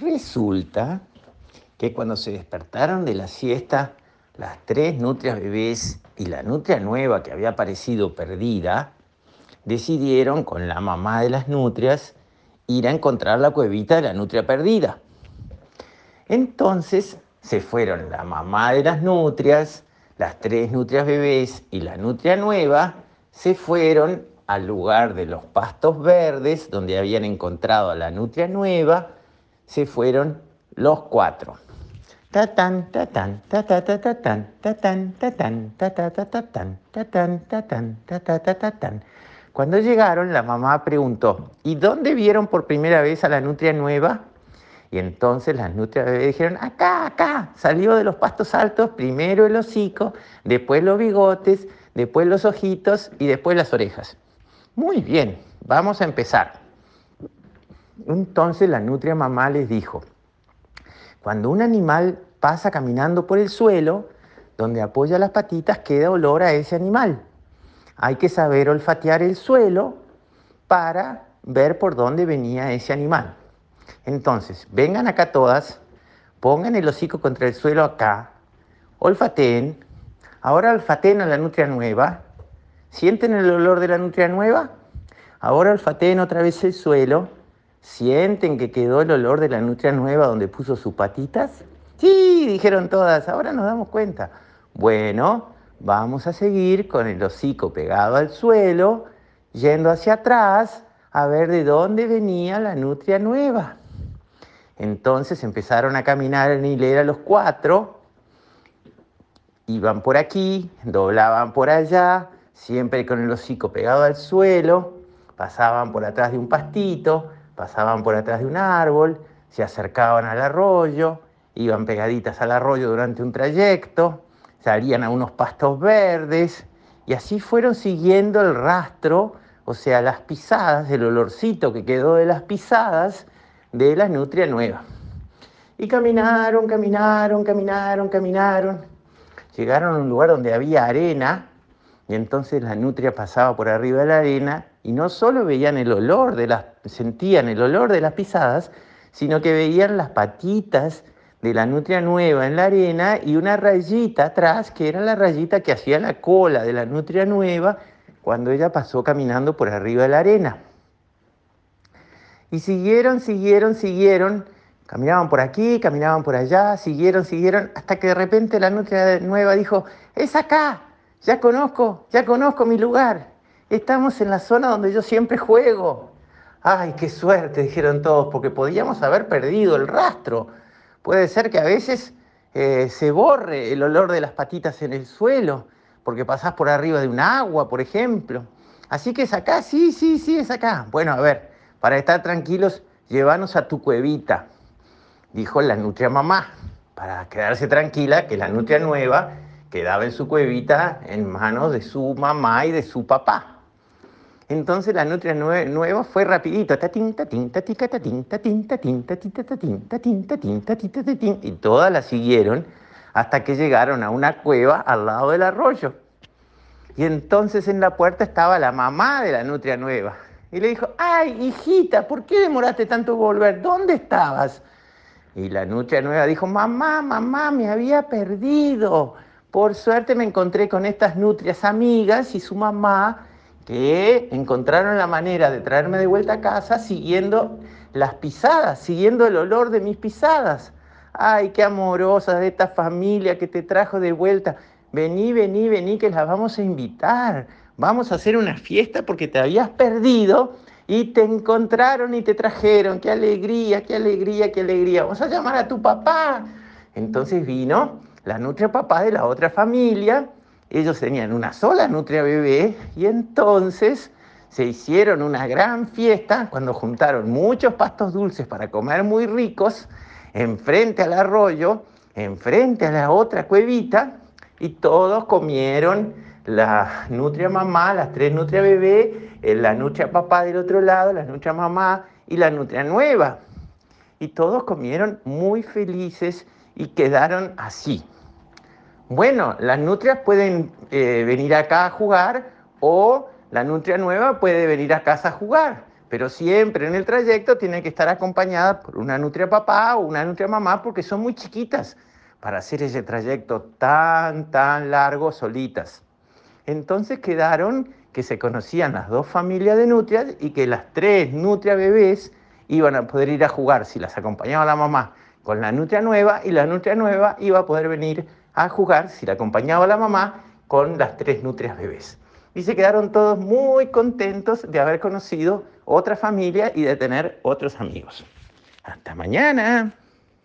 Resulta que cuando se despertaron de la siesta, las tres nutrias bebés y la nutria nueva que había aparecido perdida, decidieron con la mamá de las nutrias ir a encontrar la cuevita de la nutria perdida. Entonces se fueron la mamá de las nutrias, las tres nutrias bebés y la nutria nueva, se fueron al lugar de los pastos verdes donde habían encontrado a la nutria nueva, se fueron los cuatro. Cuando llegaron, la mamá preguntó, ¿y dónde vieron por primera vez a la nutria nueva? Y entonces las nutrias bebés dijeron, acá, acá, salió de los pastos altos, primero el hocico, después los bigotes, después los ojitos y después las orejas. Muy bien, vamos a empezar. Entonces la nutria mamá les dijo, cuando un animal pasa caminando por el suelo, donde apoya las patitas queda olor a ese animal. Hay que saber olfatear el suelo para ver por dónde venía ese animal. Entonces, vengan acá todas, pongan el hocico contra el suelo acá, olfateen, ahora olfateen a la nutria nueva, sienten el olor de la nutria nueva, ahora olfateen otra vez el suelo, sienten que quedó el olor de la nutria nueva donde puso sus patitas. Sí, dijeron todas, ahora nos damos cuenta. Bueno, vamos a seguir con el hocico pegado al suelo, yendo hacia atrás a ver de dónde venía la nutria nueva. Entonces empezaron a caminar en hilera los cuatro, iban por aquí, doblaban por allá, siempre con el hocico pegado al suelo, pasaban por atrás de un pastito, pasaban por atrás de un árbol, se acercaban al arroyo, iban pegaditas al arroyo durante un trayecto, salían a unos pastos verdes y así fueron siguiendo el rastro, o sea, las pisadas, el olorcito que quedó de las pisadas, de la nutria nueva. Y caminaron, caminaron, caminaron, caminaron. Llegaron a un lugar donde había arena y entonces la nutria pasaba por arriba de la arena y no solo veían el olor de las, sentían el olor de las pisadas, sino que veían las patitas de la nutria nueva en la arena y una rayita atrás, que era la rayita que hacía la cola de la nutria nueva cuando ella pasó caminando por arriba de la arena. Y siguieron, siguieron, siguieron, caminaban por aquí, caminaban por allá, siguieron, siguieron, hasta que de repente la nutria nueva dijo, es acá, ya conozco, ya conozco mi lugar, estamos en la zona donde yo siempre juego. Ay, qué suerte, dijeron todos, porque podíamos haber perdido el rastro. Puede ser que a veces eh, se borre el olor de las patitas en el suelo, porque pasás por arriba de un agua, por ejemplo. Así que es acá, sí, sí, sí, es acá. Bueno, a ver, para estar tranquilos, llévanos a tu cuevita, dijo la nutria mamá, para quedarse tranquila que la nutria nueva quedaba en su cuevita en manos de su mamá y de su papá. Entonces la nutria nueva fue rapidito, y todas la siguieron hasta que llegaron a una cueva al lado del arroyo. Y entonces en la puerta estaba la mamá de la nutria nueva. Y le dijo, ay, hijita, ¿por qué demoraste tanto volver? ¿Dónde estabas? Y la nutria nueva dijo, mamá, mamá, me había perdido. Por suerte me encontré con estas nutrias amigas y su mamá que encontraron la manera de traerme de vuelta a casa siguiendo las pisadas, siguiendo el olor de mis pisadas. Ay, qué amorosa de esta familia que te trajo de vuelta. Vení, vení, vení, que las vamos a invitar vamos a hacer una fiesta porque te habías perdido y te encontraron y te trajeron. Qué alegría, qué alegría, qué alegría. Vamos a llamar a tu papá. Entonces vino la nutria papá de la otra familia. Ellos tenían una sola nutria bebé y entonces se hicieron una gran fiesta cuando juntaron muchos pastos dulces para comer muy ricos enfrente al arroyo, enfrente a la otra cuevita y todos comieron la nutria mamá, las tres nutria bebé, eh, la nutria papá del otro lado, la nutria mamá y la nutria nueva. Y todos comieron muy felices y quedaron así. Bueno, las nutrias pueden eh, venir acá a jugar o la nutria nueva puede venir a casa a jugar. pero siempre en el trayecto tienen que estar acompañadas por una nutria papá o una nutria mamá porque son muy chiquitas para hacer ese trayecto tan, tan largo solitas. Entonces quedaron que se conocían las dos familias de nutrias y que las tres nutrias bebés iban a poder ir a jugar si las acompañaba la mamá con la nutria nueva y la nutria nueva iba a poder venir a jugar si la acompañaba la mamá con las tres nutrias bebés y se quedaron todos muy contentos de haber conocido otra familia y de tener otros amigos. Hasta mañana.